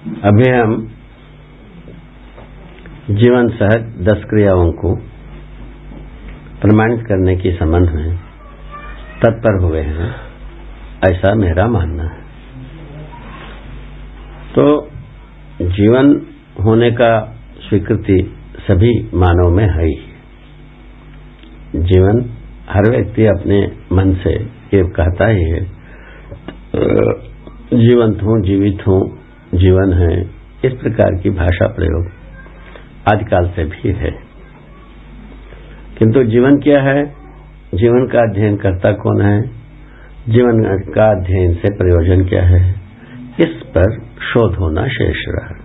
अभी हम जीवन सहज दस क्रियाओं को प्रमाणित करने के संबंध में तत्पर हुए हैं, ऐसा मेरा मानना है। तो जीवन होने का स्वीकृति सभी मानव में है ही। जीवन हर व्यक्ति अपने मन से ये कहता ही है जीवंत हूँ, जीवित हूँ जीवन है, इस प्रकार की भाषा प्रयोग आदिकाल से भी है। किंतु जीवन क्या है? जीवन का अध्ययन करता कौन है? जीवन का अध्ययन से प्रयोजन क्या है? इस पर शोध होना शेष रहा।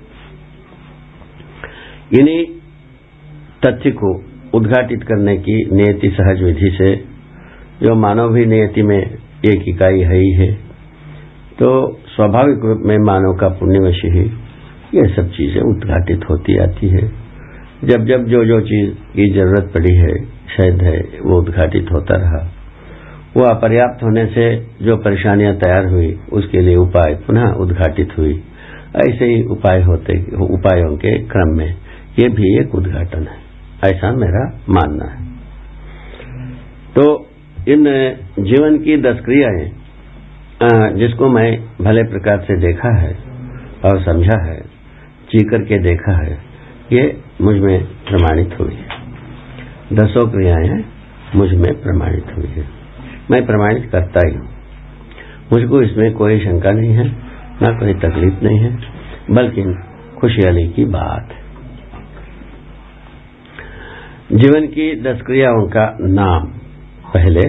इन्हीं तथ्य को उद्घाटित करने की नियति सहज विधि से, जो मानव भी नियति में एक इकाई है ही है तो स्वाभाविक रूप में मानव का पुण्यवश ही ये सब चीज़ें उद्घाटित होती आती है। जब जब जो जो चीज़ की ज़रूरत पड़ी है, शायद है, वो उद्घाटित होता रहा। वो अपर्याप्त होने से जो परेशानियाँ तैयार हुई, उसके लिए उपाय पुनः उद्घाटित हुई। ऐसे ही उपाय होते, उपायों के क्रम में ये भी एक उद्घाटन है। ऐसा मेरा मानना है। तो इन जीवन की दस क्रियाएँ जिसको मैं भले प्रकार से देखा है और समझा है जी करके देखा है, ये मुझमें प्रमाणित हुई है। दसों क्रियाएँ मुझमें प्रमाणित हुई है। मैं प्रमाणित करता ही हूँ। मुझको इसमें कोई शंका नहीं है, ना कोई तकलीफ़ नहीं है, बल्कि खुशहाली की बात है। जीवन की दस क्रियाओं का नाम पहले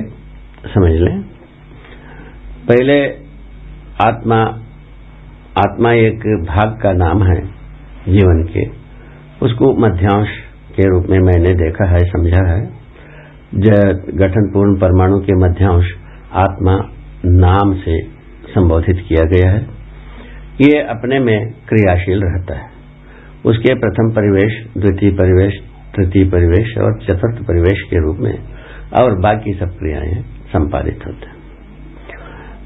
समझ लें। पहले आत्मा आत्मा एक भाग का नाम है जीवन के। उसको मध्यांश के रूप में मैंने देखा है, समझा है। गठनपूर्ण परमाणु के मध्यांश आत्मा नाम से संबोधित किया गया है। ये अपने में क्रियाशील रहता है। उसके प्रथम परिवेश, द्वितीय परिवेश, तृतीय परिवेश और चतुर्थ परिवेश के रूप में और बाकी सब क्रियाएँ संपादित होते हैं।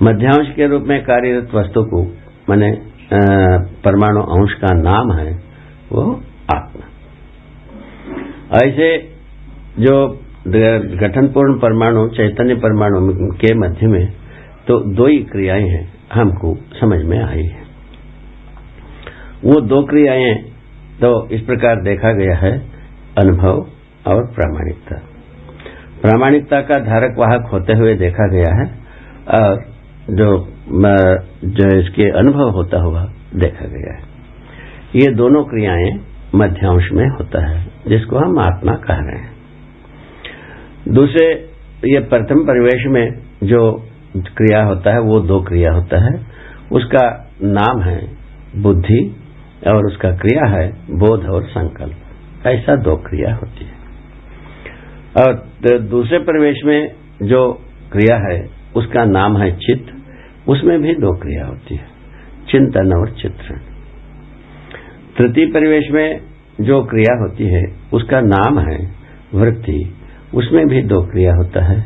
मध्यांश के रूप में कार्यरत वस्तु को, मैंने परमाणु अंश का नाम है, वो आत्मा। ऐसे जो गठनपूर्ण परमाणु, चैतन्य परमाणु के मध्य में तो दो ही क्रियाएँ हैं, हमको समझ में आई है। वो दो क्रियाएँ तो इस प्रकार देखा गया है, अनुभव और प्रामाणिकता। प्रामाणिकता का धारक वाहक होते हुए देखा गया है, और जो जो इसके अनुभव होता हुआ देखा गया है। ये दोनों क्रियाएँ मध्यांश में होता है, जिसको हम आत्मा कह रहे हैं। दूसरे, ये प्रथम परिवेश में जो क्रिया होता है, वो दो क्रिया होता है। उसका नाम है बुद्धि और उसका क्रिया है बोध और संकल्प। ऐसा दो क्रिया होती है। और दूसरे परिवेश में जो क्रिया है, उसका नाम है चित्त। उसमें भी दो क्रिया होती है, चिंतन और चित्रण। तृतीय परिवेश में जो क्रिया होती है, उसका नाम है वृत्ति। उसमें भी दो क्रिया होता है,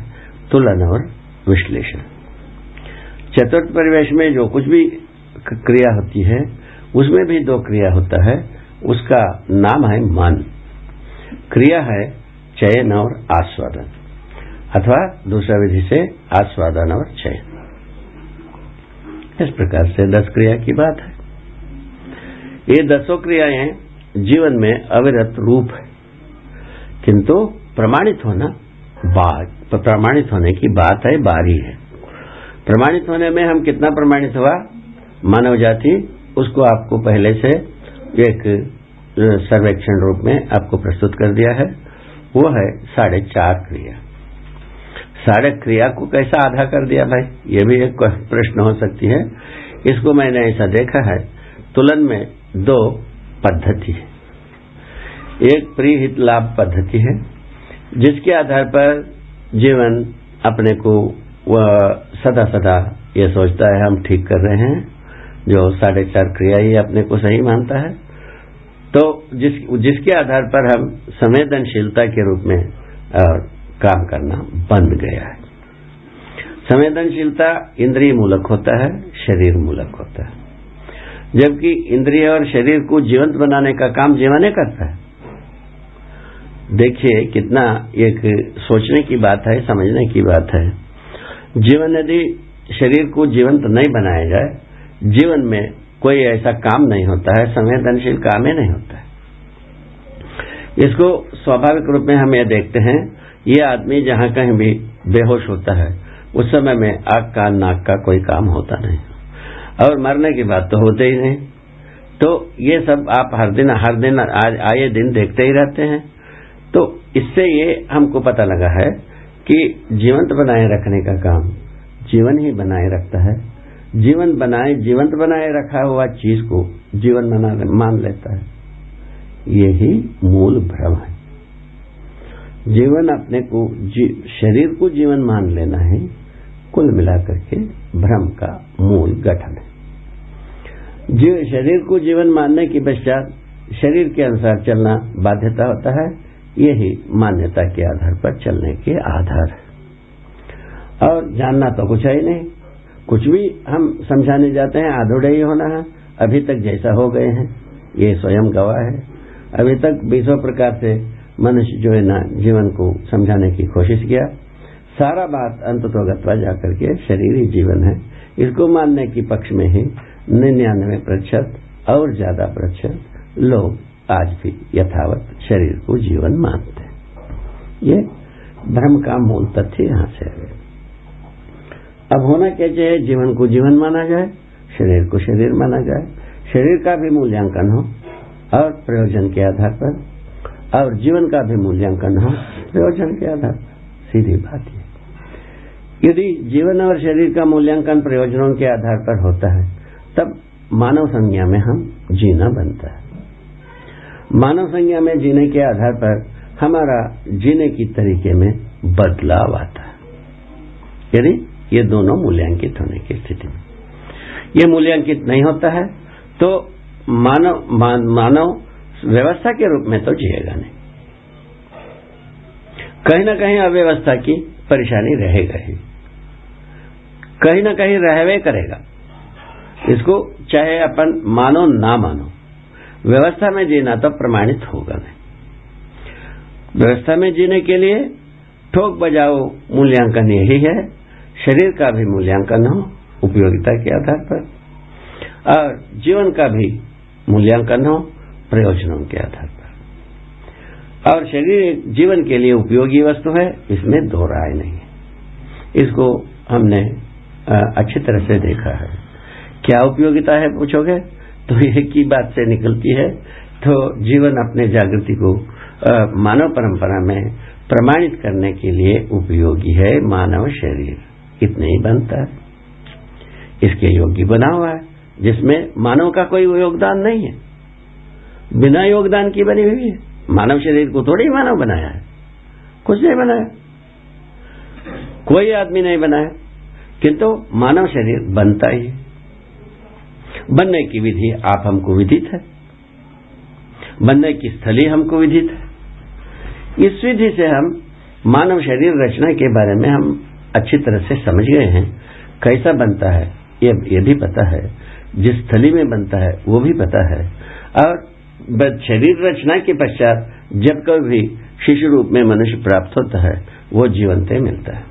तुलन और विश्लेषण। चतुर्थ परिवेश में जो कुछ भी क्रिया होती है, उसमें भी दो क्रिया होता है, उसका नाम है मन। क्रिया है चयन और आस्वादन, अथवा दूसरा विधि से आस्वादन और चयन। इस प्रकार से दस क्रिया की बात है। ये दसों क्रियाएँ जीवन में अविरत रूप है। किंतु प्रमाणित होना प्रमाणित होने की बात है, बारी है। प्रमाणित होने में हम कितना प्रमाणित हुआ? मानव जाति, उसको आपको पहले से एक सर्वेक्षण रूप में आपको प्रस्तुत कर दिया है। वो है साढ़े चार क्रिया। साढ़े क्रिया को कैसा आधा कर दिया भाई? ये भी एक प्रश्न हो सकती है। इसको मैंने ऐसा देखा है, तुलन में दो पद्धति है। एक प्रीहित लाभ पद्धति है, जिसके आधार पर जीवन अपने को वह सदा सदा ये सोचता है, हम ठीक कर रहे हैं, जो साढ़े चार क्रिया ही अपने को सही मानता है। तो जिस, जिसके आधार पर हम संवेदनशीलता के रूप में काम करना बंद गया है। संवेदनशीलता इंद्रिय मूलक होता है, शरीर मूलक होता है। जबकि इंद्रिय और शरीर को जीवंत बनाने का काम जीवन करता है। देखिए कितना एक सोचने की बात है, समझने की बात है। जीवन यदि शरीर को जीवंत नहीं बनाया जाए, जीवन में कोई ऐसा काम नहीं होता है, संवेदनशील काम ही नहीं होता है। इसको स्वाभाविक रूप में हम ये देखते हैं ये आदमी जहाँ कहीं भी बेहोश होता है, उस समय में आग का, नाक का कोई काम होता नहीं। और मरने की बात तो होते ही नहीं। तो ये सब आप हर दिन हर दिन, आज, आए दिन देखते ही रहते हैं। तो इससे ये हमको पता लगा है कि जीवंत बनाए रखने का काम जीवन ही बनाए रखता है। जीवन बनाए, जीवंत बनाए रखा हुआ चीज़ को जीवन मान लेता है। यही मूल भ्रम है। जीवन अपने को जी, शरीर को जीवन मान लेना है कुल मिलाकर के भ्रम का मूल गठन है। जीव शरीर को जीवन मानने के पश्चात शरीर के अनुसार चलना बाध्यता होता है यही मान्यता के आधार पर चलने के आधार है। और जानना तो कुछ है ही नहीं। कुछ भी हम समझाने जाते हैं आधुड़े ही होना है। अभी तक जैसा हो गए हैं ये स्वयं गवाह है। अभी तक बीसों प्रकार से मनुष्य जो है ना, जीवन को समझाने की कोशिश किया। सारा बात अंततोगत्वा जाकर के शरीर ही जीवन है। इसको मानने की पक्ष में ही निन्यानवे प्रतिशत और ज़्यादा प्रतिशत लोग आज भी यथावत शरीर को जीवन मानते हैं। ये भ्रम का मूल तथ्य यहाँ से है। अब होना क्या चाहिए? जीवन को जीवन माना जाए, शरीर को शरीर माना जाए। शरीर का भी मूल्यांकन हो और प्रयोजन के आधार पर और जीवन का भी मूल्यांकन हो प्रयोजन के आधार पर। सीधी बात है यदि जीवन और शरीर का मूल्यांकन प्रयोजनों के आधार पर होता है तब मानव संज्ञा में हम जीना बनता है। मानव संज्ञा में जीने के आधार पर हमारा जीने की तरीके में बदलाव आता है। यदि ये दोनों मूल्यांकित होने की स्थिति में। ये मूल्यांकित नहीं होता है तो मानव मान, मानव व्यवस्था के रूप में तो जिएगा नहीं। कहीं ना कहीं अव्यवस्था की परेशानी रहेगा ही। कहीं ना कहीं रहवे करेगा। इसको चाहे अपन मानो ना मानो, व्यवस्था में जीना तो प्रमाणित होगा नहीं। व्यवस्था में जीने के लिए ठोक बजाओ मूल्यांकन यही है, शरीर का भी मूल्यांकन हो, उपयोगिता के आधार पर। और जीवन का भी मूल्यांकन हो प्रयोजनों के आधार पर। और शरीर जीवन के लिए उपयोगी वस्तु है, इसमें दो राय नहीं है। इसको हमने अच्छी तरह से देखा है। क्या उपयोगिता है, पूछोगे? तो एक ही बात से निकलती है तो जीवन अपने जागृति को मानव परंपरा में प्रमाणित करने के लिए उपयोगी है मानव शरीर। इतने ही बनता है। इसके योग्य बना हुआ है, जिसमें मानव का कोई योगदान नहीं है। बिना योगदान की बनी हुई है। मानव शरीर को थोड़ी मानव बनाया है। कुछ नहीं बनाया। कोई आदमी नहीं बनाया। किंतु मानव शरीर बनता ही बनने की विधि आप हमको विदित है। बनने की स्थली हमको विदित है। इस विधि से हम मानव शरीर रचना के बारे में हम अच्छी तरह से समझ गए हैं। कैसा बनता है ये, भी पता है जिस स्थली में बनता है वो भी पता है। और शरीर रचना के पश्चात जब कभी शिशु रूप में मनुष्य प्राप्त होता है, वो जीवंत मिलता है।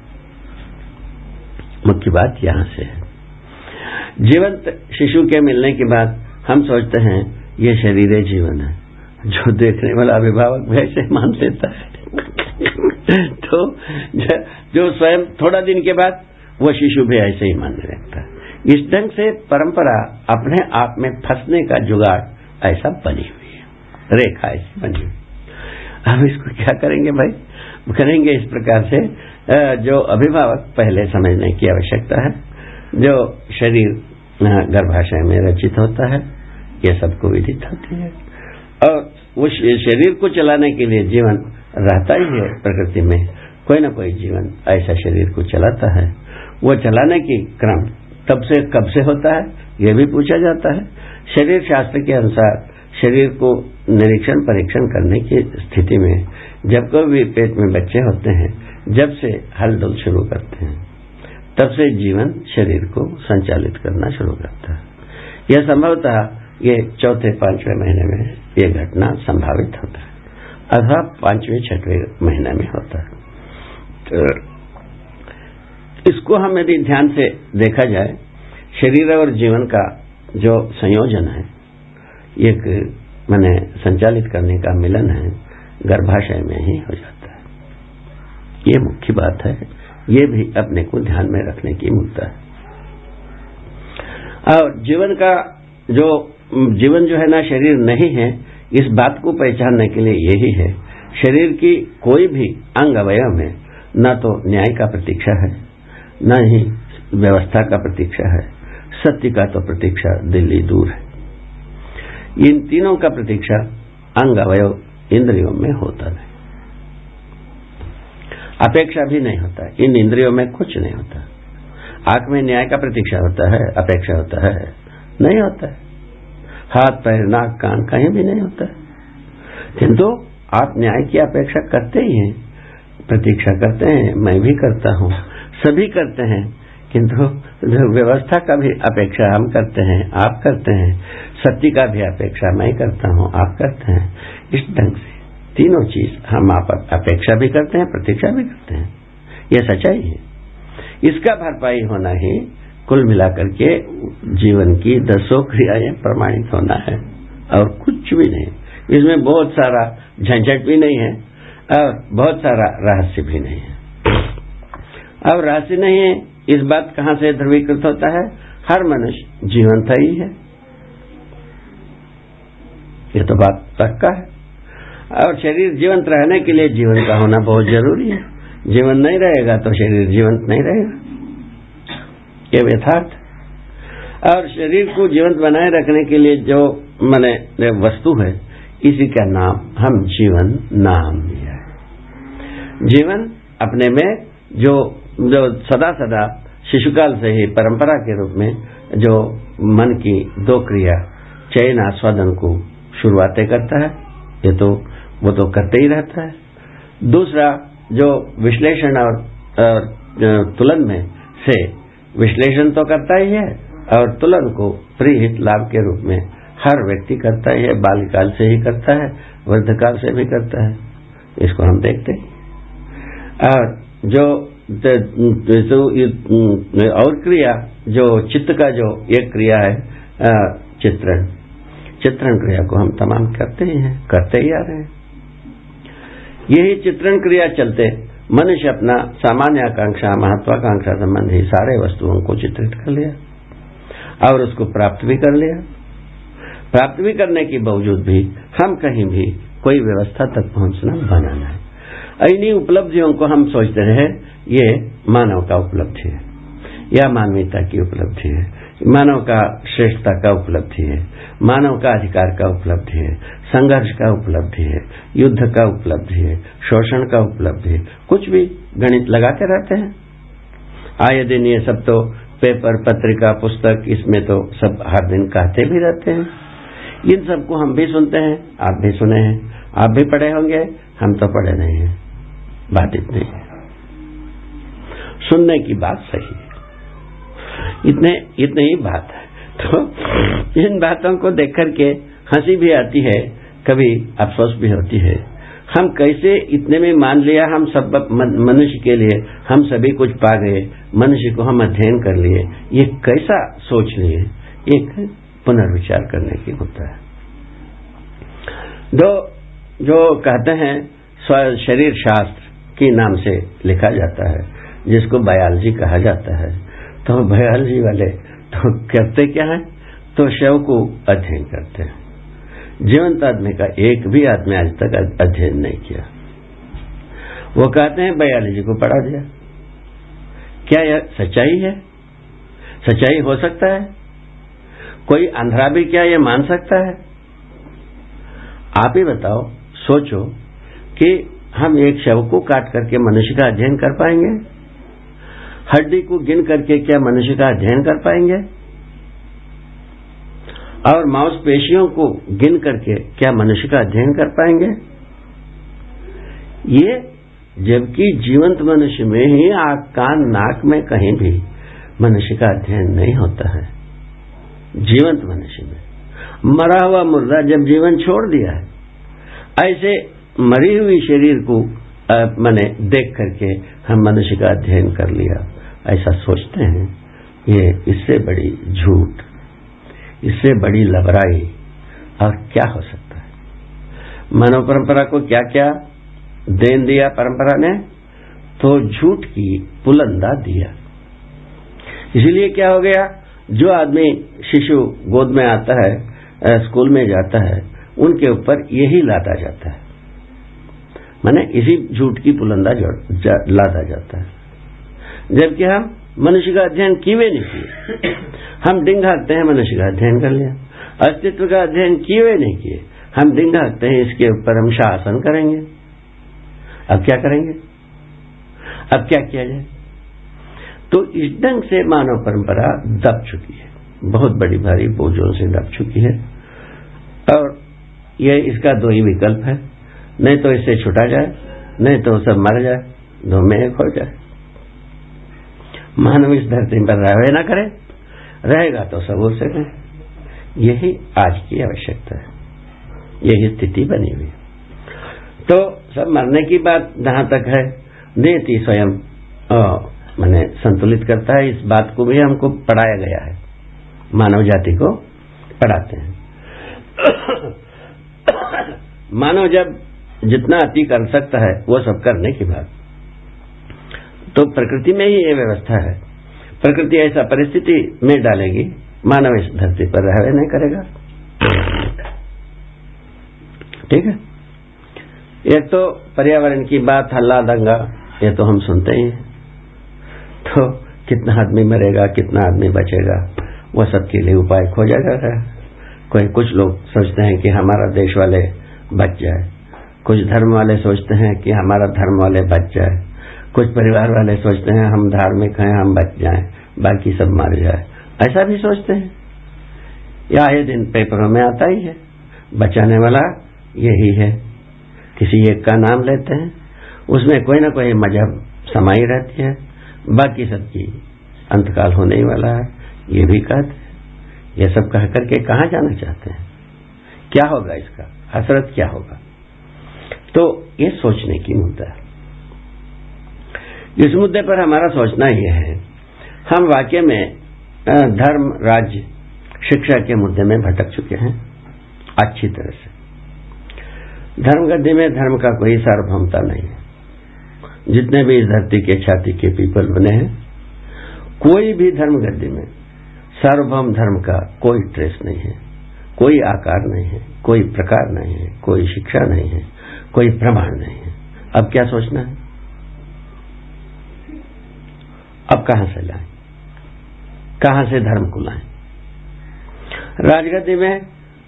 मुख्य बात यहाँ से है। जीवंत शिशु के मिलने के बाद हम सोचते हैं, ये शरीर जीवन है। जो देखने वाला अभिभावक वैसे मान लेता है। तो जो स्वयं थोड़ा दिन के बाद, वो शिशु भी ऐसे ही मानने लगता है। इस ढंग से परंपरा अपने आप में फंसने का जुगाड़ ऐसा बनी हुई रेखा ऐसी बनी हम इसको क्या करेंगे भाई? करेंगे इस प्रकार से जो अभिभावक पहले समझने की आवश्यकता है, जो शरीर गर्भाशय में रचित होता है, ये सबको विदित होती है। और वो शरीर को चलाने के लिए जीवन रहता ही है प्रकृति में। कोई ना कोई जीवन ऐसा शरीर को चलाता है। वो चलाने की क्रम तब से कब से होता है, ये भी पूछा जाता है। शरीर शास्त्र के अनुसार शरीर को निरीक्षण, परीक्षण करने की स्थिति में जब कोई भी पेट में बच्चे होते हैं, जब से हलडुल शुरू करते हैं, तब से जीवन शरीर को संचालित करना शुरू करता है। यह संभवतः ये चौथे, पाँचवें महीने में ये घटना संभावित होता है। अथवा पाँचवें, छठवें महीने में होता है। तो इसको हम यदि ध्यान से देखा जाए, शरीर और जीवन का जो संयोजन है एक मैंने संचालित करने का मिलन है, गर्भाशय में ही हो जाता है। ये मुख्य बात है। ये भी अपने को ध्यान में रखने की मुद्दा है। और जीवन का जो, जीवन जो है ना, शरीर नहीं है, इस बात को पहचानने के लिए यही है। शरीर की कोई भी अंग अवयव में न तो न्याय का प्रतीक्षा है, न ही व्यवस्था का प्रतीक्षा है। सत्य का तो प्रतीक्षा दिल्ली दूर है। इन तीनों का प्रतीक्षा अंग अवयव इंद्रियों में होता नहीं अपेक्षा भी नहीं होता इन इंद्रियों में कुछ नहीं होता आँख में न्याय का प्रतीक्षा होता है, अपेक्षा होता है, नहीं होता है। हाथ, पैर, नाक, कान कहीं भी नहीं होता है। किंतु आप न्याय की अपेक्षा करते ही हैं, प्रतीक्षा करते हैं, मैं भी करता हूँ, सभी करते हैं किंतु व्यवस्था का भी अपेक्षा हम करते हैं, आप करते हैं, सत्य का भी अपेक्षा मैं करता हूँ, आप करते हैं। इस ढंग से तीनों चीज़ हम आप अपेक्षा भी करते हैं, प्रतीक्षा भी करते हैं। यह सच्चाई है। इसका भरपाई होना ही कुल मिलाकर के जीवन की दसों क्रियाएँ प्रमाणित होना है, और कुछ भी नहीं। इसमें बहुत सारा झंझट भी नहीं है, और बहुत सारा रहस्य भी नहीं है। अब रहस्य नहीं है इस बात कहाँ से ध्रुवीकृत होता है? हर मनुष्य जीवंत ही है। ये तो बात पक्का है। और शरीर जीवंत रहने के लिए जीवन का होना बहुत ज़रूरी है। जीवन नहीं रहेगा तो शरीर जीवंत नहीं रहेगा। ये यथार्थ और शरीर को जीवंत बनाए रखने के लिए जो मैंने वस्तु है, इसी का नाम, हम जीवन नाम दिया है। जीवन अपने में जो जो सदा सदा शिशुकाल से ही परंपरा के रूप में जो मन की दो क्रिया चयन आस्वादन को शुरुआतें करता है ये तो वो तो करते ही रहता है। दूसरा जो विश्लेषण और, और तुलन में से विश्लेषण तो करता ही है और तुलन को प्रीहित लाभ के रूप में हर व्यक्ति करता ही है बाल्यकाल से ही करता है वृद्धकाल से भी करता है। इसको हम देखते हैं। और जो तो और क्रिया, जो चित्त का जो एक क्रिया है चित्रण। चित्रण क्रिया को हम तमाम करते ही हैं, करते ही आ रहे हैं। यही चित्रण क्रिया चलते, मनुष्य अपना सामान्य आकांक्षा, महत्वाकांक्षा संबंधी सारे वस्तुओं को चित्रित कर लिया, और उसको प्राप्त भी कर लिया। प्राप्त भी करने के बावजूद भी हम कहीं भी कोई व्यवस्था तक पहुँचना बनाना है इन्हीं उपलब्धियों को हम सोचते हैं, ये मानव का उपलब्धि है। या मानवीयता की उपलब्धि है। मानव का श्रेष्ठता का उपलब्धि है। मानव का अधिकार का उपलब्धि है। संघर्ष का उपलब्धि है। युद्ध का उपलब्धि है। शोषण का उपलब्धि है। कुछ भी गणित लगाते रहते हैं। आए दिन ये सब तो पेपर, पत्रिका, पुस्तक, इसमें तो सब हर दिन कहते भी रहते हैं। इन सबको हम भी सुनते हैं। आप भी सुने हैं। आप भी पढ़े होंगे। हम तो पढ़े नहीं हैं। बात इतनी है। सुनने की बात सही है। इतने इतने ही बात है। तो इन बातों को देख करके हँसी भी आती है, कभी अफसोस भी होती है। हम कैसे इतने में मान लिया हम सब मनुष्य के लिए, हम सभी कुछ पा गए, मनुष्य को हम अध्ययन कर लिए, ये कैसा सोच लिए? एक पुनर्विचार करने की होता है। दो, जो कहते हैं शरीर शास्त्र के नाम से लिखा जाता है, जिसको बायोलॉजी कहा जाता है। तो बायोलॉजी वाले तो करते क्या है? तो शव को अध्ययन करते हैं। जीवंत आदमी का एक भी आदमी आज तक अध्ययन नहीं किया। वो कहते हैं, बायोलॉजी को पढ़ा दिया। क्या यह सच्चाई है? सच्चाई हो सकता है? कोई अंधरा भी क्या यह मान सकता है? आप ही बताओ, सोचो कि हम एक शव को काट करके मनुष्य का अध्ययन कर पाएँगे? हड्डी को गिन करके क्या मनुष्य का अध्ययन कर पाएँगे? और मांसपेशियों को गिन करके क्या मनुष्य का अध्ययन कर पाएँगे? ये जबकि जीवंत मनुष्य में ही आँख, कान, नाक में कहीं भी मनुष्य का अध्ययन नहीं होता है। जीवंत मनुष्य में। मरा हुआ मुर्दा जब जीवन छोड़ दिया है, ऐसे मरी हुई शरीर को मैंने देख करके हम मनुष्य का अध्ययन कर लिया। ऐसा सोचते हैं, ये इससे बड़ी झूठ, इससे बड़ी लबराई, और क्या हो सकता है? मानव परंपरा को क्या क्या देन दिया परंपरा ने? तो झूठ की पुलंदा दिया। इसलिए क्या हो गया? जो आदमी शिशु गोद में आता है स्कूल में जाता है, उनके ऊपर यही लादा जाता है। माने इसी झूठ की पुलंदा जा, लादा जाता है। जबकि हम मनुष्य का अध्ययन किए नहीं किए। हम डिंग हाकते हैं मनुष्य का अध्ययन कर लिया। अस्तित्व का अध्ययन किए नहीं किए। हम डिंग हाकते हैं इसके ऊपर हम शासन करेंगे। अब क्या करेंगे? अब क्या किया जाए? तो इस ढंग से मानव परंपरा दब चुकी है। बहुत बड़ी भारी बोझों से दब चुकी है। और यह इसका दो ही विकल्प है। नहीं तो इससे छुटा जाए, नहीं तो सब मर जाए दो में एक हो जाए। मानव इस धरती पर रहे ना करे, रहेगा तो सब उससे रहे यही आज की आवश्यकता है। यही स्थिति बनी हुई तो सब मरने की बात जहाँ तक है नियति स्वयं मैंने संतुलित करता है। इस बात को भी हमको पढ़ाया गया है। मानव जाति को पढ़ाते हैं। मानव जब जितना अति कर सकता है, वो सब करने की बात। तो प्रकृति में ही ये व्यवस्था है। प्रकृति ऐसा परिस्थिति में डालेगी, मानव इस धरती पर रह नहीं करेगा। ठीक है? एक तो पर्यावरण की बात हल्ला दंगा, ये तो हम सुनते ही हैं। तो कितना आदमी मरेगा, कितना आदमी बचेगा, वो सबके लिए उपाय खोजा जा रहा है। कोई कुछ लोग सोचते हैं कि हमारा देश वाले बच जाए। कुछ धर्म वाले सोचते हैं कि हमारा धर्म वाले बच जाए कुछ परिवार वाले सोचते हैं, हम धार्मिक हैं, हम बच जाए बाकी सब मर जाए। ऐसा भी सोचते हैं। या ये दिन पेपरों में आता ही है। बचाने वाला यही है। किसी एक का नाम लेते हैं। उसमें कोई ना कोई मज़हब समाई रहती है। बाकी सबकी अंतकाल होने ही वाला है। ये भी कहते हैं। ये सब कह करके कहा जाना चाहते हैं? क्या होगा इसका? हसरत क्या होगा? तो ये सोचने की मुद्दा इस मुद्दे पर हमारा सोचना यह है, हम वाक्य में धर्म, राज्य, शिक्षा के मुद्दे में भटक चुके हैं, अच्छी तरह से। धर्म गद्दी में धर्म का कोई सार्वभौमता नहीं है। जितने भी इस धरती के छाती के पीपल बने हैं, कोई भी धर्म गद्दी में सार्वभौम धर्म का कोई ट्रेस नहीं है, कोई आकार नहीं है, कोई प्रकार नहीं है, कोई शिक्षा नहीं है। कोई प्रमाण नहीं है। अब क्या सोचना है? अब कहाँ से लाए? कहाँ से धर्म को लाए? राजगद्दी में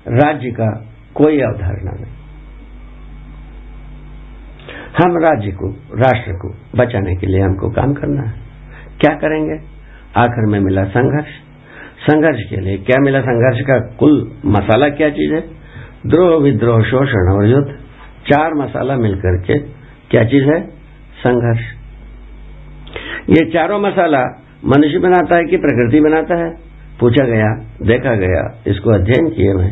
राज्य का कोई अवधारणा नहीं। हम राज्य को, राष्ट्र को बचाने के लिए हमको काम करना है। क्या करेंगे? आखिर में मिला संघर्ष। संघर्ष के लिए क्या मिला संघर्ष का कुल मसाला क्या चीज़ है? द्रोह विद्रोह शोषण और युद्ध। चार मसाला मिलकर के क्या चीज़ है? संघर्ष। ये चारों मसाला मनुष्य बनाता है कि प्रकृति बनाता है? पूछा गया, देखा गया, इसको अध्ययन किए हुए,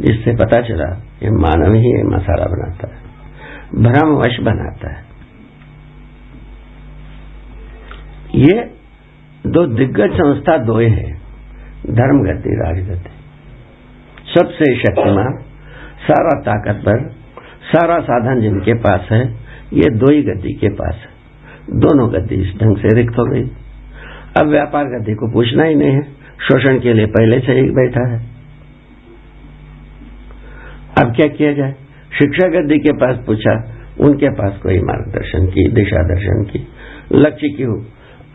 जिससे पता चला ये मानव ही ये मसाला बनाता है। भ्रमवश बनाता है। ये दो दिग्गज संस्था दो है धर्म धर्मगति राजगति। सबसे शक्तिमान, सारा ताकतवर सारा साधन जिनके पास है, ये दो ही गद्दी के पास है। दोनों गद्दी इस ढंग से रिक्त हो गई। अब व्यापार गद्दी को पूछना ही नहीं है। शोषण के लिए पहले से ही बैठा है। अब क्या किया जाए? शिक्षा गद्दी के पास पूछा, उनके पास कोई मार्गदर्शन की, दिशा दर्शन की, लक्ष्य की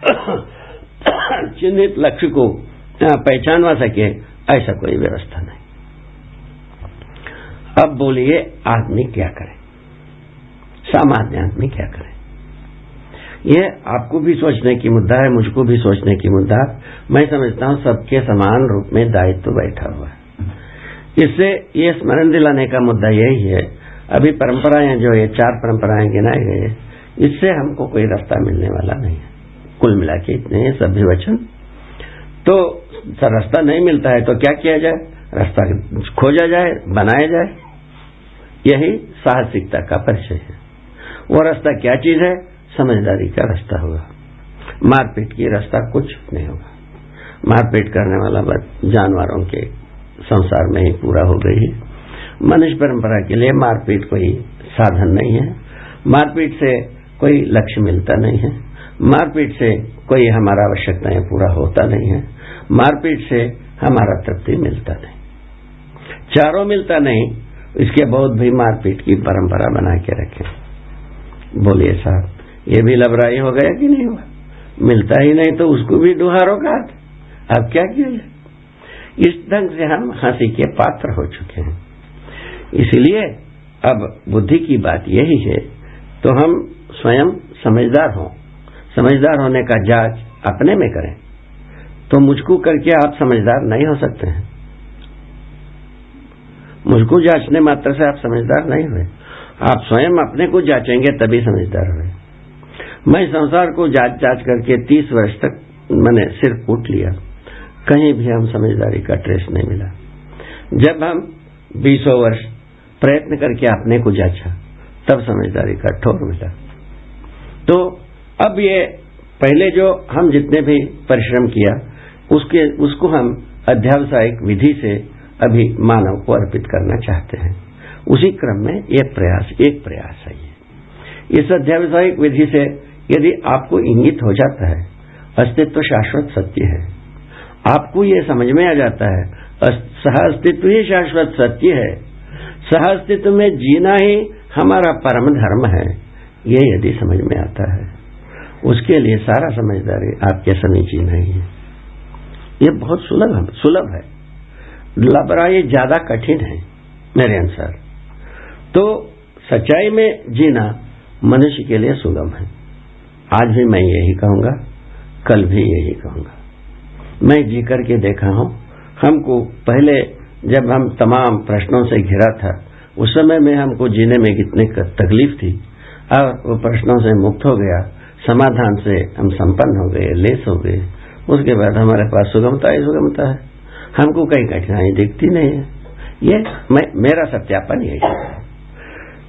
चिन्हित लक्ष्य को पहचानवा सके, ऐसा कोई व्यवस्था नहीं। अब बोलिए, आदमी क्या करे? सामान्य आदमी क्या करे? ये आपको भी सोचने की मुद्दा है, मुझको भी सोचने की मुद्दा। मैं समझता हूँ सबके समान रूप में दायित्व तो बैठा हुआ है। इससे ये स्मरण दिलाने का मुद्दा यही है। अभी परंपराएँ जो ये चार परंपराएँ गिनाए गए इससे हमको कोई रास्ता मिलने वाला नहीं है। कुल मिला के इतने सभ्य वचन तो रास्ता नहीं मिलता है तो क्या किया जाए? रास्ता खोजा जाए, बनाया जाए यही साहसिकता का परिचय है। वो रास्ता क्या चीज़ है? समझदारी का रास्ता होगा। मारपीट की रास्ता कुछ नहीं होगा। मारपीट करने वाला बात जानवरों के संसार में ही पूरा हो गई है। मनुष्य परंपरा के लिए मारपीट कोई साधन नहीं है। मारपीट से कोई लक्ष्य मिलता नहीं है। मारपीट से कोई हमारा आवश्यकताएँ पूरा होता नहीं है। मारपीट से हमारा तृप्ति मिलता नहीं। चारों मिलता नहीं इसके बहुत भी मारपीट की परंपरा बना के रखें। बोलिए साहब, ये भी लबराई हो गया कि नहीं हुआ? मिलता ही नहीं तो उसको भी डुहारो का अब क्या किया जाए? इस ढंग से हम हँसी के पात्र हो चुके हैं। इसलिए अब बुद्धि की बात यही है तो हम स्वयं समझदार हों। समझदार होने का जाँच अपने में करें। तो मुझको करके आप समझदार नहीं हो सकते हैं। मुझको जांचने मात्र से आप समझदार नहीं हुए। आप स्वयं अपने को जांचेंगे तभी समझदार हुए। मैं संसार को जाँच जाँच करके तीस वर्ष तक मैंने सिर कूट लिया। कहीं भी हम समझदारी का ट्रेस नहीं मिला। जब हम बीसों वर्ष प्रयत्न करके अपने को जांचा, तब समझदारी का ठोर मिला। तो अब ये पहले जो हम जितने भी परिश्रम किया, उसके, उसको हम अध्यावसायिक विधि से अभी मानव को अर्पित करना चाहते हैं। उसी क्रम में एक प्रयास एक प्रयास है ये। इस अध्यावसायिक विधि से यदि आपको इंगित हो जाता है, अस्तित्व शाश्वत सत्य है। आपको ये समझ में आ जाता है सह अस्तित्व ही शाश्वत सत्य है। सह अस्तित्व में जीना ही हमारा परम धर्म है। ये यदि समझ में आता है, उसके लिए सारा समझदारी आपके समीचीन नहीं है। ये बहुत सुलभ सुलभ है। लबरा ये ज़्यादा कठिन है, मेरे अनुसार। तो सच्चाई में जीना मनुष्य के लिए सुगम है। आज भी मैं यही कहूँगा, कल भी यही कहूँगा। मैं जी करके देखा हूँ, हमको पहले जब हम तमाम प्रश्नों से घिरा था, उस समय में हमको जीने में कितनी तकलीफ़ थी। और वो प्रश्नों से मुक्त हो गया, समाधान से हम संपन्न हो गए, लेस हो गए। उसके बाद हमारे पास सुगमता ही सुगमता है। हमको कहीं कठिनाई दिखती नहीं है। ये मैं, मेरा सत्यापन यही है।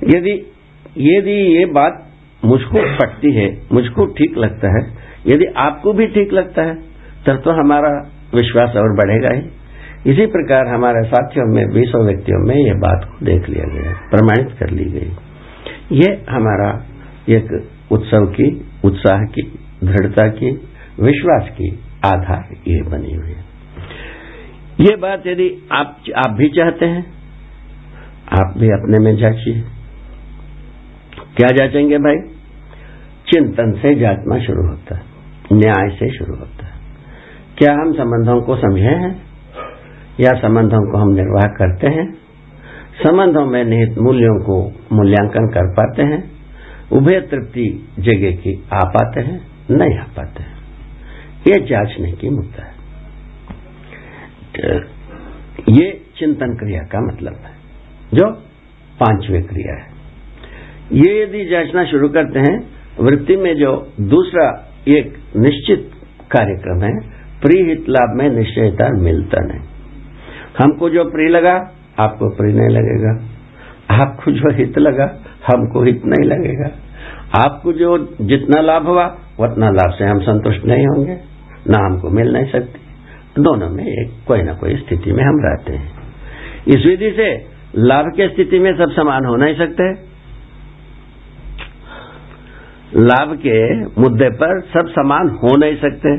यदि यदि ये बात मुझको पटती है, मुझको ठीक लगता है, यदि आपको भी ठीक लगता है, तब तो हमारा विश्वास और बढ़ेगा ही। इसी प्रकार हमारे साथियों में, बीसों व्यक्तियों में ये बात को देख लिया गया प्रमाणित कर ली गई। ये हमारा एक उत्सव की, उत्साह की, दृढ़ता की, विश्वास की आधार ये बनी हुई है। ये बात यदि आप आप भी चाहते हैं, आप भी अपने में जाचिए। क्या जाचेंगे भाई? चिंतन से जांचना शुरू होता है, न्याय से शुरू होता है। क्या हम संबंधों को समझे हैं? या संबंधों को हम निर्वाह करते हैं? संबंधों में निहित मूल्यों को मूल्यांकन कर पाते हैं? उभय तृप्ति जगह की आ पाते हैं? नहीं आ पाते हैं। ये जांचने की मुद्दा है। ये चिंतन क्रिया का मतलब है, जो पांचवी क्रिया है। ये यदि जांचना शुरू करते हैं, वृत्ति में जो दूसरा एक निश्चित कार्यक्रम है, प्रीहित लाभ में निश्चयता मिलता नहीं। हमको जो प्रिय लगा, आपको प्रिय नहीं लगेगा। आपको जो हित लगा, हमको हित नहीं लगेगा। आपको जो जितना लाभ हुआ, उतना लाभ से हम संतुष्ट नहीं होंगे, ना हमको मिल नहीं सकती। दोनों में एक, कोई ना कोई स्थिति में हम रहते हैं। इस विधि से लाभ की स्थिति में सब समान हो नहीं सकते। लाभ के मुद्दे पर सब समान हो नहीं सकते।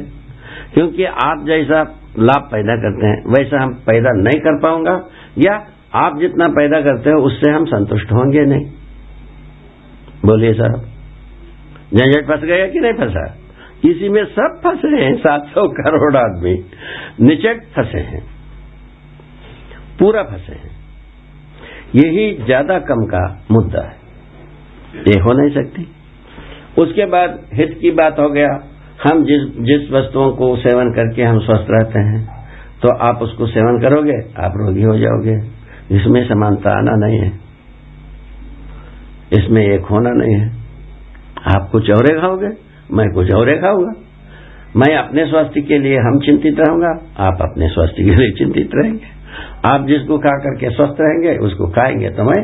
क्योंकि आप जैसा लाभ पैदा करते हैं, वैसा हम पैदा नहीं कर पाऊँगा, या आप जितना पैदा करते हो, उससे हम संतुष्ट होंगे नहीं। बोलिए साहब झंझट फंस गया कि नहीं फंसा? इसी में सब फंसे हैं सात सौ करोड़ आदमी। निचट फंसे हैं। पूरा फंसे हैं। यही ज़्यादा कम का मुद्दा है। ये हो नहीं सकती। उसके बाद हित की बात हो गया। हम जिस जिस वस्तुओं को सेवन करके हम स्वस्थ रहते हैं तो आप उसको सेवन करोगे, आप रोगी हो जाओगे। इसमें समानता आना नहीं है। इसमें एक होना नहीं है। आप कुछ और खाओगे। मैं कुछ और खाऊँगा। मैं अपने स्वास्थ्य के लिए हम चिंतित रहूँगा, आप अपने स्वास्थ्य के लिए चिंतित रहेंगे। आप जिसको खा करके स्वस्थ रहेंगे, उसको खाएँगे तो मैं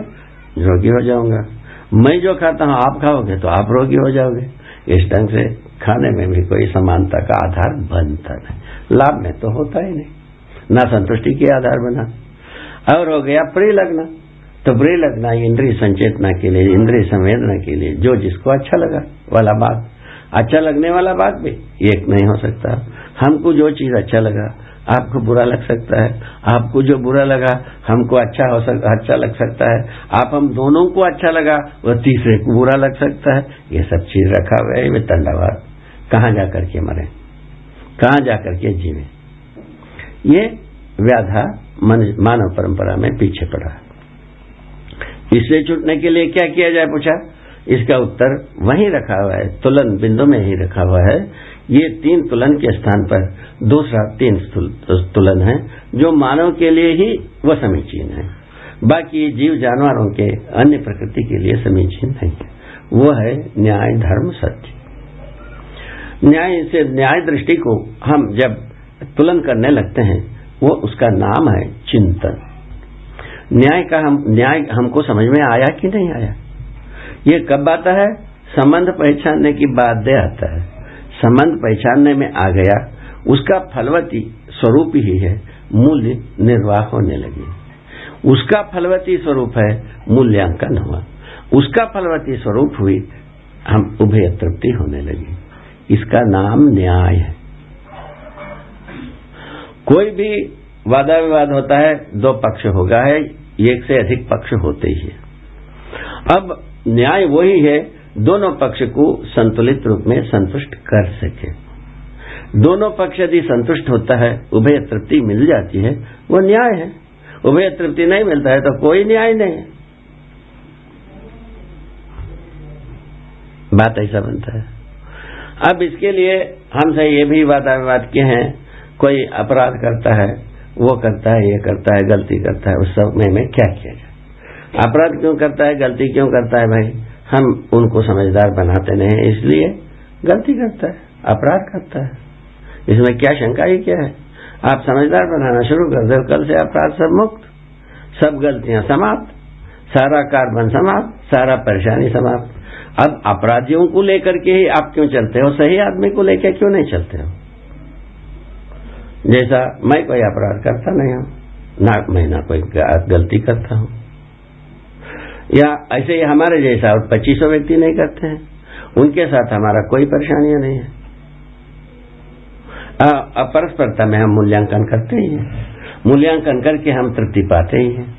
रोगी हो जाऊँगा। मैं जो खाता हूँ, आप खाओगे तो आप रोगी हो जाओगे। इस ढंग से खाने में भी कोई समानता का आधार बनता नहीं। लाभ में तो होता ही नहीं। ना संतुष्टि के आधार बना। और हो गया प्रिय लगना तो प्रिय लगना इंद्रिय संचेतना के लिए, इंद्रिय संवेदना के लिए, जो जिसको अच्छा लगा, वाला बात। अच्छा लगने वाला बात भी एक नहीं हो सकता। हमको जो चीज़ अच्छा लगा आपको बुरा लग सकता है। आपको जो बुरा लगा हमको अच्छा हो सक, अच्छा लग सकता है। आप हम दोनों को अच्छा लगा वह तीसरे को बुरा लग सकता है। ये सब चीज़ रखा हुआ है वे तंडावाद कहाँ जाकर के मरे? कहाँ जाकर के जीवे? ये व्याधा मानव परंपरा में पीछे पड़ा। इससे छूटने के लिए क्या किया जाए पूछा? इसका उत्तर वहीं रखा हुआ है, तुलन बिंदु में ही रखा हुआ है। ये तीन तुलन के स्थान पर दूसरा तीन तुलन है, जो मानव के लिए ही वह समीचीन है। बाकी जीव जानवरों के अन्य प्रकृति के लिए समीचीन नहीं है। वो है न्याय, धर्म, सत्य। न्याय से, न्याय दृष्टि को हम जब तुलन करने लगते हैं, वो उसका नाम है चिंतन। न्याय का हम, न्याय हमको समझ में आया कि नहीं आया? ये कब आता है? संबंध पहचानने की बात दे आता है। संबंध पहचानने में आ गया, उसका फलवती स्वरूप ही है, मूल्य निर्वाह होने लगे। उसका फलवती स्वरूप है, मूल्यांकन हुआ। उसका फलवती स्वरूप हुई, हम उभय तृप्ति होने लगी। इसका नाम न्याय है। कोई भी वादा विवाद होता है, दो पक्ष होगा है, एक से अधिक पक्ष होते ही है। अब न्याय वही है, दोनों पक्ष को संतुलित रूप में संतुष्ट कर सके। दोनों पक्ष यदि संतुष्ट होता है, उभय तृप्ति मिल जाती है, वो न्याय है। उभय तृप्ति नहीं मिलता है तो कोई न्याय नहीं है। बात ऐसा बनता है। अब इसके लिए हमसे ये भी वादा विवाद किए हैं, कोई अपराध करता है, वो करता है, ये करता है, गलती करता है, उस समय में क्या किया जाए? अपराध क्यों करता है? गलती क्यों करता है भाई? हम उनको समझदार बनाते नहीं इसलिए गलती करता है, अपराध करता है। इसमें क्या शंका ही, क्या है? आप समझदार बनाना शुरू कर दो, कल से अपराध सब मुक्त, सब गलतियाँ समाप्त, सारा कार्बन समाप्त, सारा परेशानी समाप्त। अब अपराधियों को लेकर के ही आप क्यों चलते हो? सही आदमी को लेकर क्यों नहीं चलते हो? जैसा मैं कोई अपराध करता नहीं हूँ, ना मैं ना कोई गलती करता हूँ। या ऐसे ही हमारे जैसा और पच्चीसों व्यक्ति नहीं करते हैं। उनके साथ हमारा कोई परेशानियाँ नहीं है। अपरस्परता में हम मूल्यांकन करते ही हैं। मूल्यांकन करके हम तृप्ति पाते ही हैं।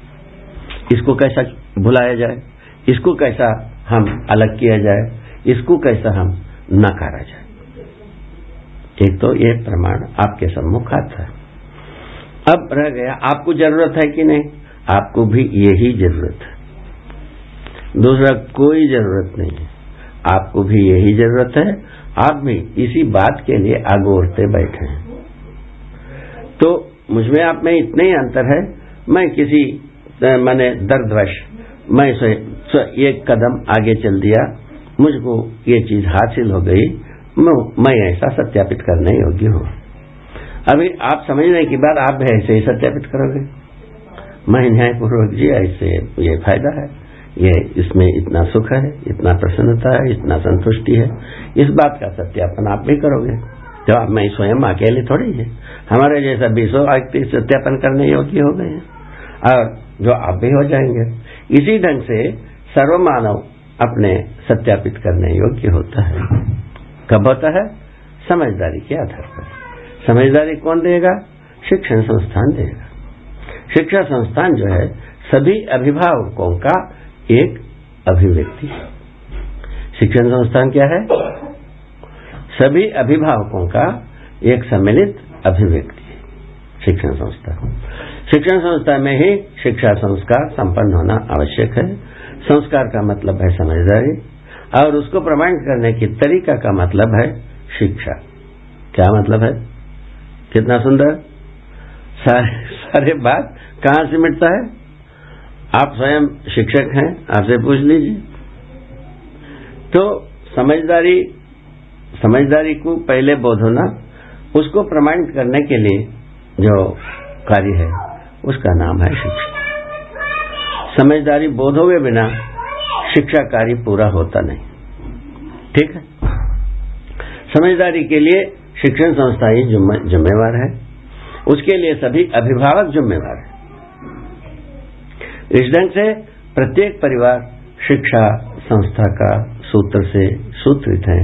इसको कैसा भुलाया जाए? इसको कैसा हम अलग किया जाए? इसको कैसा हम नकारा जाए? एक तो ये प्रमाण आपके सम्मुख आता है। अब रह गया, आपको ज़रूरत है कि नहीं? आपको भी यही ज़रूरत है। दूसरा, कोई ज़रूरत नहीं है। आपको भी यही ज़रूरत है। आप भी इसी बात के लिए आगोरते बैठे हैं। तो मुझमें आप में इतने ही अंतर है। मैं किसी मैंने दर्दवश, मैं एक कदम आगे चल दिया। मुझको ये चीज़ हासिल हो गई। मैं ऐसा सत्यापित करने योग्य हूँ। अभी आप समझने की बात, आप भी ऐसे ही सत्यापित करोगे। मैं न्यायपूर्वक जी, ऐसे ये फ़ायदा है। ये इसमें इतना सुख है, इतना प्रसन्नता है, इतना संतुष्टि है। इस बात का सत्यापन आप भी करोगे। तो आप मैं स्वयं अकेले थोड़ी है। हमारे जैसा बीसों व्यक्ति सत्यापन करने योग्य हो गए हैं। और जो आप भी हो जाएँगे। इसी ढंग से सर्वमानव अपने सत्यापित करने योग्य होता है। कब होता है? समझदारी के आधार पर। समझदारी कौन देगा? शिक्षण संस्थान देगा। शिक्षा संस्थान जो है, सभी अभिभावकों का एक अभिव्यक्ति। शिक्षण संस्थान क्या है? सभी अभिभावकों का एक सम्मिलित अभिव्यक्ति, शिक्षण संस्था। शिक्षण संस्था में ही शिक्षा संस्कार संपन्न होना आवश्यक है। संस्कार का मतलब है समझदारी, और उसको प्रमाणित करने की तरीका का मतलब है शिक्षा। क्या मतलब है? कितना सुंदर। सारे सारे बात कहाँ से मिटता है? आप स्वयं शिक्षक हैं, आपसे पूछ लीजिए। तो समझदारी समझदारी को पहले बोध होना उसको प्रमाणित करने के लिए जो कार्य है, उसका नाम है शिक्षा। समझदारी बोध हुए बिना शिक्षा कार्य पूरा होता नहीं। ठीक है? समझदारी के लिए शिक्षण संस्था ही जिम्मेवार है। उसके लिए सभी अभिभावक जिम्मेवार है। इस ढंग से प्रत्येक परिवार शिक्षा संस्था का सूत्र से सूत्रित है।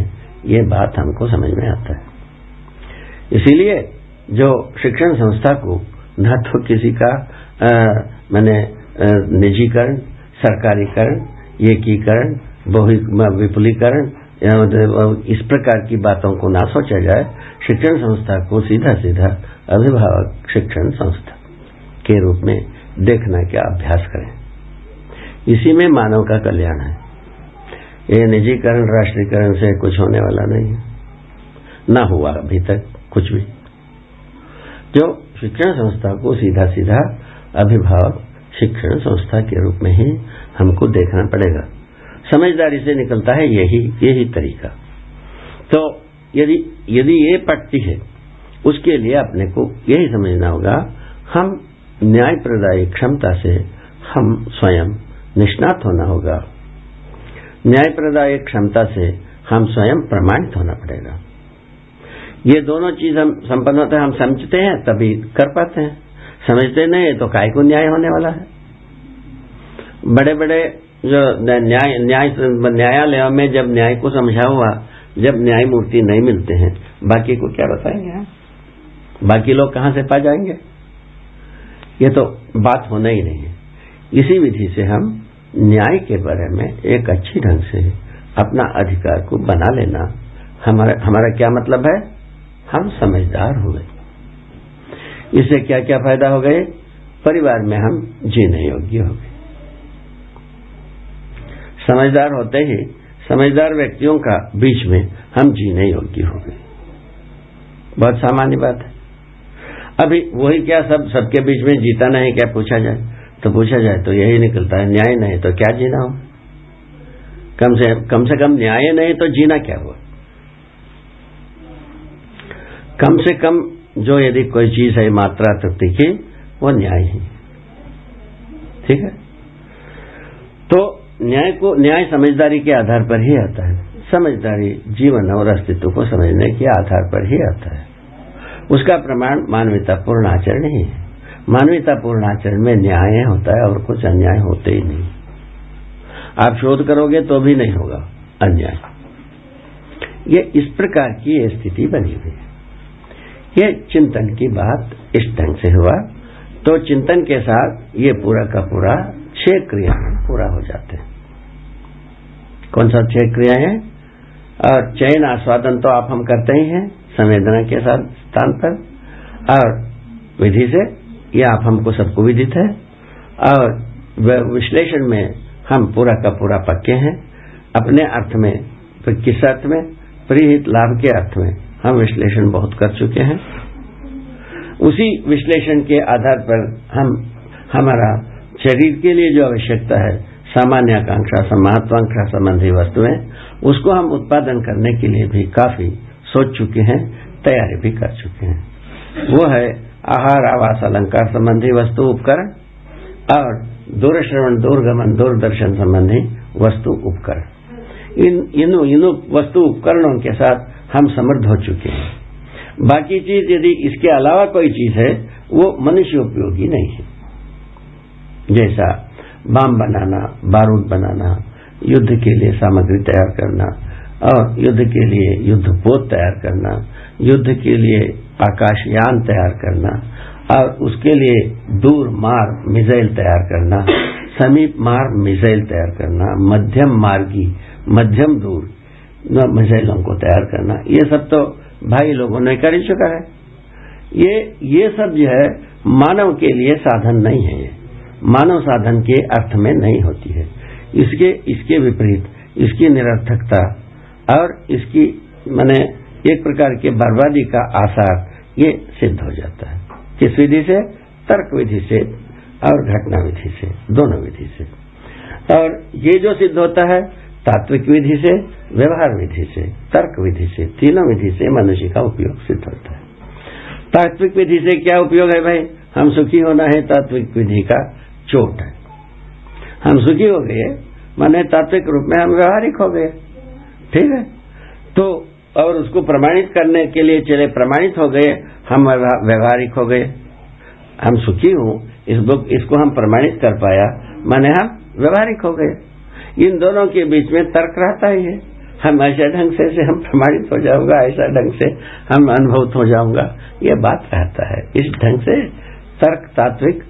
ये बात हमको समझ में आता है। इसीलिए जो शिक्षण संस्था को न तो किसी का मैंने निजीकरण, सरकारीकरण, एकीकरण विपुलीकरण इस प्रकार की बातों को ना सोचा जाए, शिक्षण संस्था को सीधा सीधा अभिभावक शिक्षण संस्था के रूप में देखना का अभ्यास करें। इसी में मानव का कल्याण है। ये निजीकरण, राष्ट्रीयकरण से कुछ होने वाला नहीं है। न हुआ अभी तक, कुछ भी। जो शिक्षण संस्था को सीधा सीधा अभिभावक शिक्षण संस्था के रूप में ही हमको देखना पड़ेगा। समझदारी से निकलता है यही यही तरीका। तो यदि यदि ये पटती है, उसके लिए अपने को यही समझना होगा, हम न्याय प्रदायी क्षमता से हम स्वयं निष्णात होना होगा। न्याय प्रदायक क्षमता से हम स्वयं प्रमाणित होना पड़ेगा। ये दोनों चीज़ हम संपन्न होते हैं, हम समझते हैं, तभी कर पाते हैं। समझते नहीं तो काय को न्याय होने वाला है? बड़े बड़े जो न्याय न्याय न्यायालय में जब न्याय को समझा हुआ, जब न्यायमूर्ति नहीं मिलते हैं, बाकी को क्या बताएँगे? बाकी लोग कहाँ से पा जाएँगे? ये तो बात होना ही नहीं है। इसी विधि से हम न्याय के बारे में एक अच्छी ढंग से अपना अधिकार को बना लेना, हमारा हमारा क्या मतलब है? हम समझदार हो गए। इससे क्या क्या फ़ायदा हो गए? परिवार में हम जीने योग्य हो गए। समझदार होते ही समझदार व्यक्तियों का बीच में हम जीने योग्य हो गए। बहुत सामान्य बात है। अभी वही क्या सब सबके बीच में जीता नहीं, क्या पूछा जाए? तो पूछा जाए तो यही निकलता है, न्याय नहीं तो क्या जीना हो? कम से कम से कम न्याय नहीं तो जीना क्या हुआ? कम से कम जो यदि कोई चीज़ है, मात्रा तृप्ति की वो न्याय ही। ठीक है? तो न्याय को, न्याय समझदारी के आधार पर ही आता है। समझदारी जीवन और अस्तित्व को समझने के आधार पर ही आता है। उसका प्रमाण मानवीयतापूर्ण आचरण ही है। मानवीयतापूर्ण आचरण में न्याय होता है और कुछ अन्याय होते ही नहीं। आप शोध करोगे तो भी नहीं होगा अन्याय। ये इस प्रकार की स्थिति बनी हुई है। ये चिंतन की बात इस ढंग से हुआ तो चिंतन के साथ ये पूरा का पूरा छह क्रिया पूरा हो जाते हैं। कौन सा छह क्रिया है? और चयन आस्वादन तो आप हम करते ही हैं, संवेदना के साथ स्थान पर। और विधि से यह आप हमको सबको विदित है। और विश्लेषण में हम पूरा का पूरा पक्के हैं। अपने अर्थ में किस अर्थ में? प्रीहित लाभ के अर्थ में हम विश्लेषण बहुत कर चुके हैं। उसी विश्लेषण के आधार पर हम, हमारा शरीर के लिए जो आवश्यकता है सामान्य आकांक्षा महत्वाकांक्षा संबंधी वस्तुएँ, उसको हम उत्पादन करने के लिए भी काफ़ी सोच चुके हैं, तैयारी भी कर चुके हैं। वो है आहार, आवास, अलंकार संबंधी वस्तु उपकरण और दूरश्रवण, दूरगमन, दूरदर्शन संबंधी वस्तु उपकरण। इन इन इन वस्तु उपकरणों के साथ हम समृद्ध हो चुके हैं। बाकी चीज़ यदि इसके अलावा कोई चीज़ है, वो मनुष्य उपयोगी नहीं है। जैसा बम बनाना, बारूद बनाना, युद्ध के लिए सामग्री तैयार करना, और युद्ध के लिए युद्ध पोत तैयार करना, युद्ध के लिए आकाशयान तैयार करना, और उसके लिए दूर मार, मिसाइल तैयार करना, समीप मार, मिसाइल तैयार करना, मध्यम मार्गी, मध्यम दूर मिसाइलों को तैयार करना, ये सब तो भाई लोगों ने कर ही चुका है। ये ये सब जो है मानव के लिए साधन नहीं है मानव साधन के अर्थ में नहीं होती है। इसके इसके विपरीत, इसकी निरर्थकता और इसकी, मैंने, एक प्रकार के बर्बादी का आसार, ये सिद्ध हो जाता है। किस विधि से? तर्क विधि से और घटना विधि से, दोनों विधि से। और ये जो सिद्ध होता है, तात्विक विधि से, व्यवहार विधि से, तर्क विधि से, तीनों विधि से मनुष्य का उपयोग सिद्ध होता है। तात्विक विधि से क्या उपयोग है भाई? हम सुखी होना है तात्विक विधि का चोट है। हम सुखी हो गए माने तात्विक रूप में हम व्यवहारिक हो गए। ठीक है? तो और उसको प्रमाणित करने के लिए चले प्रमाणित हो गए हम व्यवहारिक हो गए। हम सुखी हूँ इस बुक इसको हम प्रमाणित कर पाया माने हम व्यवहारिक हो गए। इन दोनों के बीच में तर्क रहता ही है। हम ऐसे ढंग से, से हम प्रमाणित हो जाऊँगा ऐसा ढंग से हम अनुभूत हो जाऊँगा। ये बात रहता है। इस ढंग से तर्क तात्विक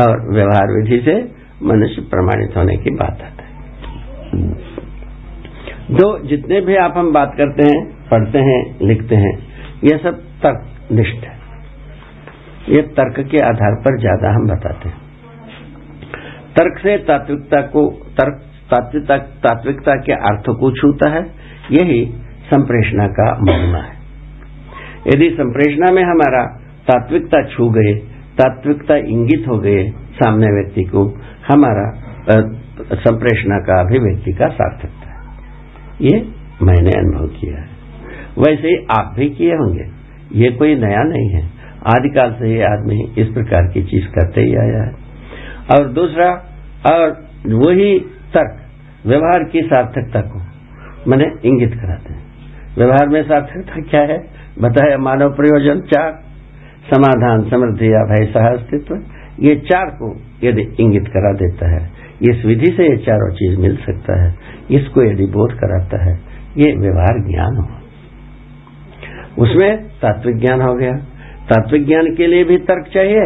और व्यवहार विधि से मनुष्य प्रमाणित होने की बात आता है। जो जितने भी आप हम बात करते हैं, पढ़ते हैं, लिखते हैं यह सब तर्क निष्ठ है। ये तर्क के आधार पर ज़्यादा हम बताते हैं। तर्क से तात्विकता को, तर्क, तात्विकता तात्विकता के अर्थ को छूता है, यही संप्रेषणा का महिमा है। यदि संप्रेषणा में हमारा तात्विकता छू गए तात्विकता इंगित हो गए सामने व्यक्ति को, हमारा संप्रेषणा का अभिव्यक्ति का सार्थकता है ये मैंने अनुभव किया है। वैसे ही आप भी किए होंगे। ये कोई नया नहीं है। आदिकाल से ही आदमी इस प्रकार की चीज़ करते ही आया है। और दूसरा, और वही तर्क, व्यवहार की सार्थकता को मैंने इंगित कराते हैं। व्यवहार में सार्थकता क्या है? बताया मानव प्रयोजन चार समाधान समृद्धि या भय सह अस्तित्व ये चार को यदि इंगित करा देता है, इस विधि से ये चारों चीज़ मिल सकता है, इसको यदि बोध कराता है, ये व्यवहार ज्ञान हो। उसमें तात्विक ज्ञान हो गया। तात्विक ज्ञान के लिए भी तर्क चाहिए,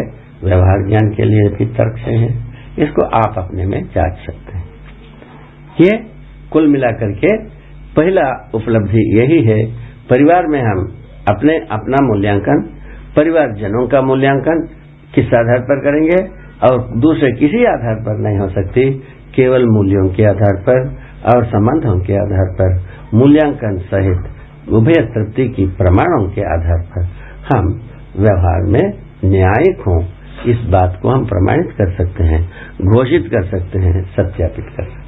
व्यवहार ज्ञान के लिए भी तर्क चाहिए। इसको आप अपने में जाँच सकते हैं। ये कुल मिलाकर के पहला उपलब्धि यही है, परिवार में हम अपने, अपना मूल्यांकन परिवारजनों का मूल्यांकन किस आधार पर करेंगे और दूसरे किसी आधार पर नहीं हो सकती, केवल मूल्यों के आधार पर और संबंधों के आधार पर, मूल्यांकन सहित उभय तृप्ति की प्रमाणों के आधार पर। हम व्यवहार में न्यायिक हों, इस बात को हम प्रमाणित कर सकते हैं, घोषित कर सकते हैं, सत्यापित कर सकते हैं।